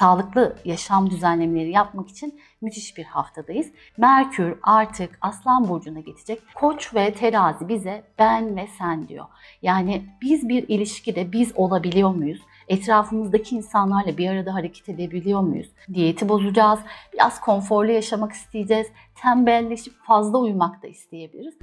sağlıklı yaşam düzenlemeleri yapmak için müthiş bir haftadayız. Merkür artık Aslan Burcu'na geçecek. Koç ve terazi bize ben ve sen diyor. Yani biz bir ilişkide biz olabiliyor muyuz? Etrafımızdaki insanlarla bir arada hareket edebiliyor muyuz? Diyeti bozacağız, biraz konforlu yaşamak isteyeceğiz, tembelleşip fazla uyumak da isteyebiliriz.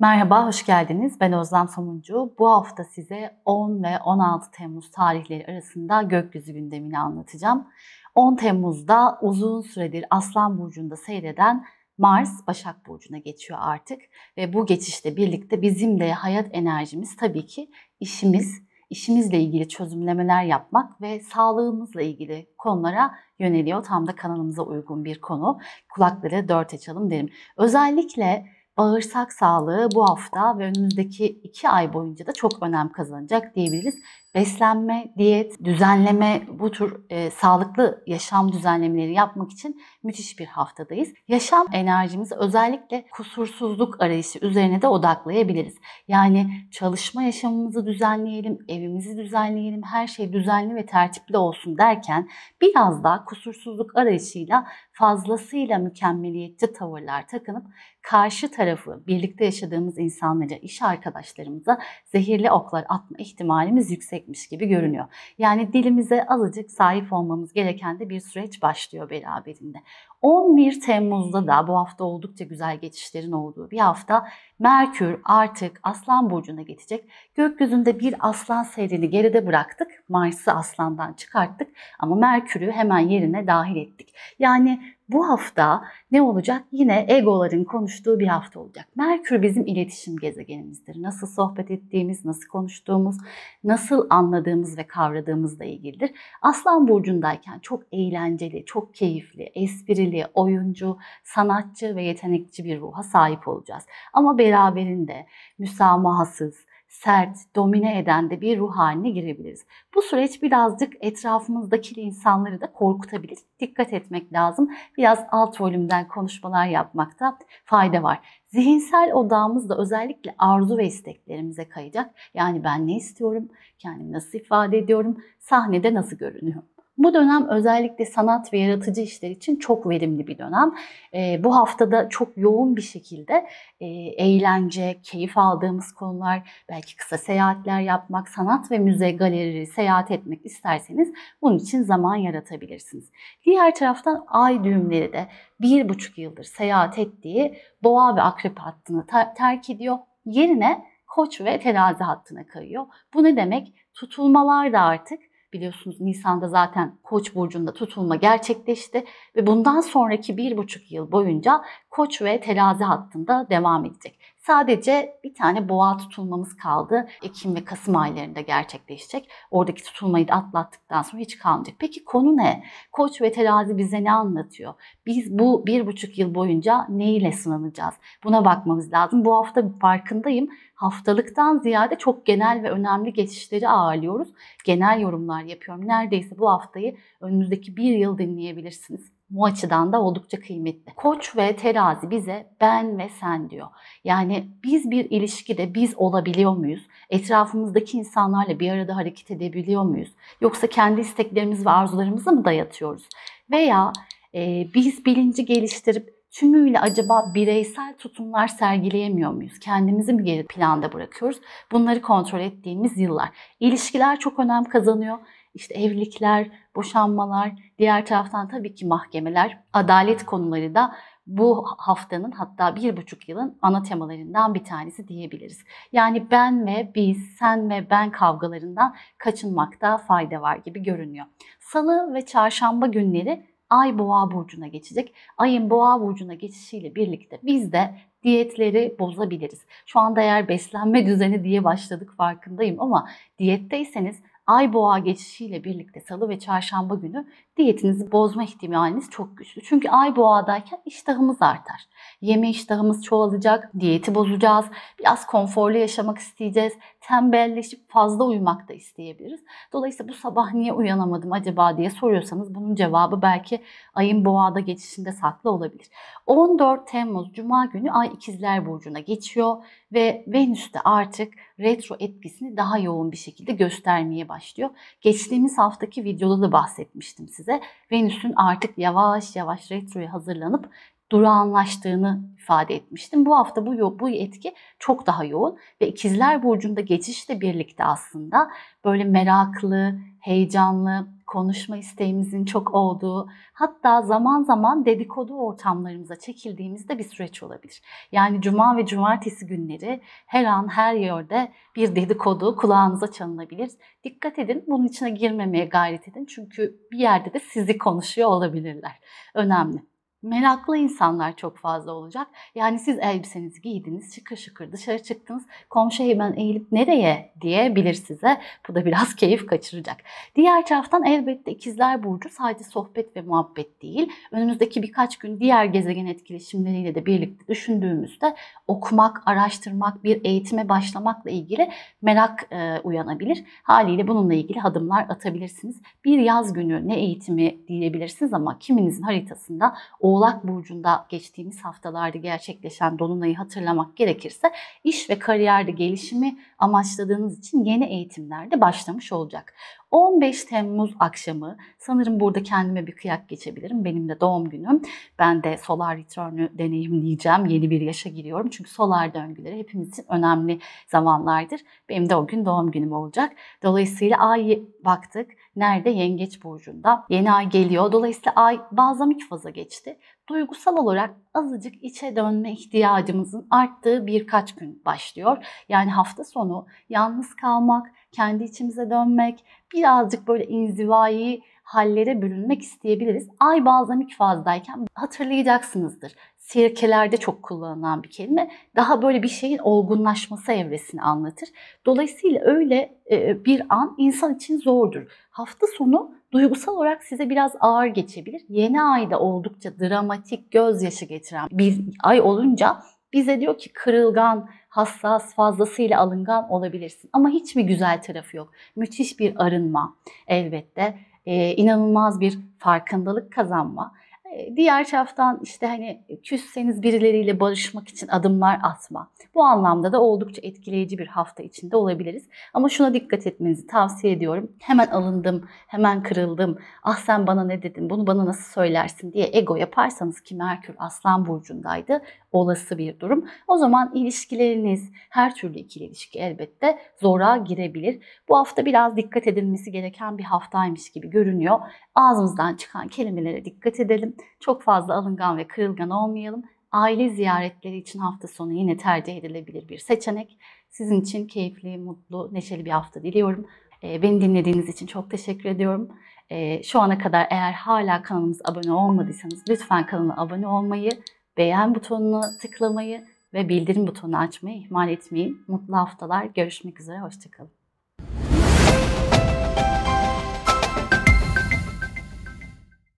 Merhaba, hoş geldiniz. Ben Özlem Somuncu. Bu hafta size 10 ve 16 Temmuz tarihleri arasında gökyüzü gündemini anlatacağım. 10 Temmuz'da uzun süredir Aslan Burcu'nda seyreden Mars Başak Burcu'na geçiyor artık. Ve bu geçişle birlikte bizim de hayat enerjimiz tabii ki işimiz, işimizle ilgili çözümlemeler yapmak ve sağlığımızla ilgili konulara yöneliyor. Tam da kanalımıza uygun bir konu. Kulakları dört açalım derim. Özellikle bağırsak sağlığı bu hafta ve önümüzdeki iki ay boyunca da çok önem kazanacak diyebiliriz. Beslenme, diyet, düzenleme bu tür e, sağlıklı yaşam düzenlemeleri yapmak için müthiş bir haftadayız. Yaşam enerjimizi özellikle kusursuzluk arayışı üzerine de odaklayabiliriz. Yani çalışma yaşamımızı düzenleyelim, evimizi düzenleyelim, her şey düzenli ve tertipli olsun derken biraz daha kusursuzluk arayışıyla fazlasıyla mükemmeliyetçi tavırlar takınıp karşı tarafı, birlikte yaşadığımız insanlara, iş arkadaşlarımıza zehirli oklar atma ihtimalimiz yüksekmiş gibi görünüyor. Yani dilimize azıcık sahip olmamız gereken de bir süreç başlıyor beraberinde. 11 Temmuz'da da bu hafta oldukça güzel geçişlerin olduğu bir hafta Merkür artık Aslan Burcu'na geçecek. Gökyüzünde bir aslan seyrini geride bıraktık. Mars'ı aslandan çıkarttık ama Merkür'ü hemen yerine dahil ettik. Yani bu hafta ne olacak? Yine egoların konuştuğu bir hafta olacak. Merkür bizim iletişim gezegenimizdir. Nasıl sohbet ettiğimiz, nasıl konuştuğumuz, nasıl anladığımız ve kavradığımızla ilgilidir. Aslan burcundayken çok eğlenceli, çok keyifli, esprili, oyuncu, sanatçı ve yetenekçi bir ruha sahip olacağız. Ama beraberinde müsamahasız, sert, domine eden de bir ruh haline girebiliriz. Bu süreç birazcık etrafımızdaki insanları da korkutabilir. Dikkat etmek lazım. Biraz alt volümden konuşmalar yapmakta fayda var. Zihinsel odağımız da özellikle arzu ve isteklerimize kayacak. Yani ben ne istiyorum, kendimi nasıl ifade ediyorum, sahnede nasıl görünüyorum. Bu dönem özellikle sanat ve yaratıcı işler için çok verimli bir dönem. E, bu haftada çok yoğun bir şekilde e, eğlence, keyif aldığımız konular, belki kısa seyahatler yapmak, sanat ve müze, galeri, seyahat etmek isterseniz bunun için zaman yaratabilirsiniz. Diğer taraftan ay düğümleri de bir buçuk yıldır seyahat ettiği boğa ve akrep hattını terk ediyor. Yerine koç ve terazi hattına kayıyor. Bu ne demek? Tutulmalar da artık Biliyorsunuz Nisan'da zaten Koç burcunda tutulma gerçekleşti ve bundan sonraki bir buçuk yıl boyunca Koç ve Terazi hattında devam edecek. Sadece bir tane boğa tutulmamız kaldı. Ekim ve Kasım aylarında gerçekleşecek. Oradaki tutulmayı da atlattıktan sonra hiç kalmayacak. Peki konu ne? Koç ve terazi bize ne anlatıyor? Biz bu bir buçuk yıl boyunca neyle sınanacağız? Buna bakmamız lazım. Bu hafta farkındayım. Haftalıktan ziyade çok genel ve önemli geçişleri ağırlıyoruz. Genel yorumlar yapıyorum. Neredeyse bu haftayı önümüzdeki bir yıl dinleyebilirsiniz. Bu açıdan da oldukça kıymetli. Koç ve terazi bize ben ve sen diyor. Yani biz bir ilişkide biz olabiliyor muyuz? Etrafımızdaki insanlarla bir arada hareket edebiliyor muyuz? Yoksa kendi isteklerimiz ve arzularımızı mı dayatıyoruz? Veya e, biz bilinci geliştirip tümüyle acaba bireysel tutumlar sergileyemiyor muyuz? Kendimizi mi geri planda bırakıyoruz? Bunları kontrol ettiğimiz yıllar. İlişkiler çok önem kazanıyor işte evlilikler, boşanmalar, diğer taraftan tabii ki mahkemeler, adalet konuları da bu haftanın hatta bir buçuk yılın ana temalarından bir tanesi diyebiliriz. Yani ben ve biz, sen ve ben kavgalarından kaçınmakta fayda var gibi görünüyor. Salı ve çarşamba günleri Ay Boğa burcuna geçecek. Ayın Boğa burcuna geçişiyle birlikte biz de diyetleri bozabiliriz. Şu anda eğer beslenme düzeni diye başladık farkındayım ama diyetteyseniz ay boğa geçişiyle birlikte salı ve çarşamba günü diyetinizi bozma ihtimaliniz çok güçlü. Çünkü ay boğadayken iştahımız artar. Yeme iştahımız çoğalacak, diyeti bozacağız, biraz konforlu yaşamak isteyeceğiz, tembelleşip fazla uyumak da isteyebiliriz. Dolayısıyla bu sabah niye uyanamadım acaba diye soruyorsanız bunun cevabı belki ayın boğada geçişinde saklı olabilir. 14 Temmuz Cuma günü Ay İkizler Burcu'na geçiyor ve Venüs de artık retro etkisini daha yoğun bir şekilde göstermeye başlıyor. Geçtiğimiz haftaki videoda da bahsetmiştim size. Venüs'ün artık yavaş yavaş retroya hazırlanıp durağanlaştığını ifade etmiştim. Bu hafta bu bu etki çok daha yoğun ve İkizler Burcu'nda geçişle birlikte aslında böyle meraklı, heyecanlı, konuşma isteğimizin çok olduğu, hatta zaman zaman dedikodu ortamlarımıza çekildiğimizde bir süreç olabilir. Yani cuma ve cumartesi günleri her an her yerde bir dedikodu kulağınıza çalınabilir. Dikkat edin bunun içine girmemeye gayret edin çünkü bir yerde de sizi konuşuyor olabilirler. Önemli. Meraklı insanlar çok fazla olacak. Yani siz elbisenizi giydiniz, şıkır şıkır dışarı çıktınız. Komşu hemen eğilip nereye diyebilir size. Bu da biraz keyif kaçıracak. Diğer taraftan elbette ikizler burcu sadece sohbet ve muhabbet değil. Önümüzdeki birkaç gün diğer gezegen etkileşimleriyle de birlikte düşündüğümüzde okumak, araştırmak, bir eğitime başlamakla ilgili merak e, uyanabilir. Haliyle bununla ilgili adımlar atabilirsiniz. Bir yaz günü ne eğitimi diyebilirsiniz ama kiminizin haritasında Oğlak Burcu'nda geçtiğimiz haftalarda gerçekleşen Dolunay'ı hatırlamak gerekirse iş ve kariyerde gelişimi amaçladığınız için yeni eğitimler de başlamış olacak. 15 Temmuz akşamı sanırım burada kendime bir kıyak geçebilirim. Benim de doğum günüm. Ben de Solar Return'ü deneyimleyeceğim. Yeni bir yaşa giriyorum. Çünkü solar döngüleri hepimiz için önemli zamanlardır. Benim de o gün doğum günüm olacak. Dolayısıyla ay baktık. Nerede? Yengeç burcunda. Yeni ay geliyor. Dolayısıyla ay bazamik faza geçti. Duygusal olarak azıcık içe dönme ihtiyacımızın arttığı birkaç gün başlıyor. Yani hafta sonu yalnız kalmak, kendi içimize dönmek, birazcık böyle inzivai hallere bürünmek isteyebiliriz. Ay balzamik fazdayken hatırlayacaksınızdır. Sirkelerde çok kullanılan bir kelime. Daha böyle bir şeyin olgunlaşması evresini anlatır. Dolayısıyla öyle e, bir an insan için zordur. Hafta sonu duygusal olarak size biraz ağır geçebilir. Yeni ayda oldukça dramatik, gözyaşı getiren bir ay olunca bize diyor ki kırılgan, hassas, fazlasıyla alıngan olabilirsin. Ama hiç mi güzel tarafı yok? Müthiş bir arınma elbette. Ee, inanılmaz bir farkındalık kazanma. Ee, diğer taraftan işte hani küsseniz birileriyle barışmak için adımlar atma. Bu anlamda da oldukça etkileyici bir hafta içinde olabiliriz. Ama şuna dikkat etmenizi tavsiye ediyorum. Hemen alındım, hemen kırıldım. Ah sen bana ne dedin, bunu bana nasıl söylersin diye ego yaparsanız ki Merkür Aslan Burcu'ndaydı olası bir durum. O zaman ilişkileriniz, her türlü ikili ilişki elbette zora girebilir. Bu hafta biraz dikkat edilmesi gereken bir haftaymış gibi görünüyor. Ağzımızdan çıkan kelimelere dikkat edelim. Çok fazla alıngan ve kırılgan olmayalım. Aile ziyaretleri için hafta sonu yine tercih edilebilir bir seçenek. Sizin için keyifli, mutlu, neşeli bir hafta diliyorum. Beni dinlediğiniz için çok teşekkür ediyorum. Şu ana kadar eğer hala kanalımıza abone olmadıysanız lütfen kanala abone olmayı, beğen butonuna tıklamayı ve bildirim butonunu açmayı ihmal etmeyin. Mutlu haftalar. Görüşmek üzere. Hoşçakalın.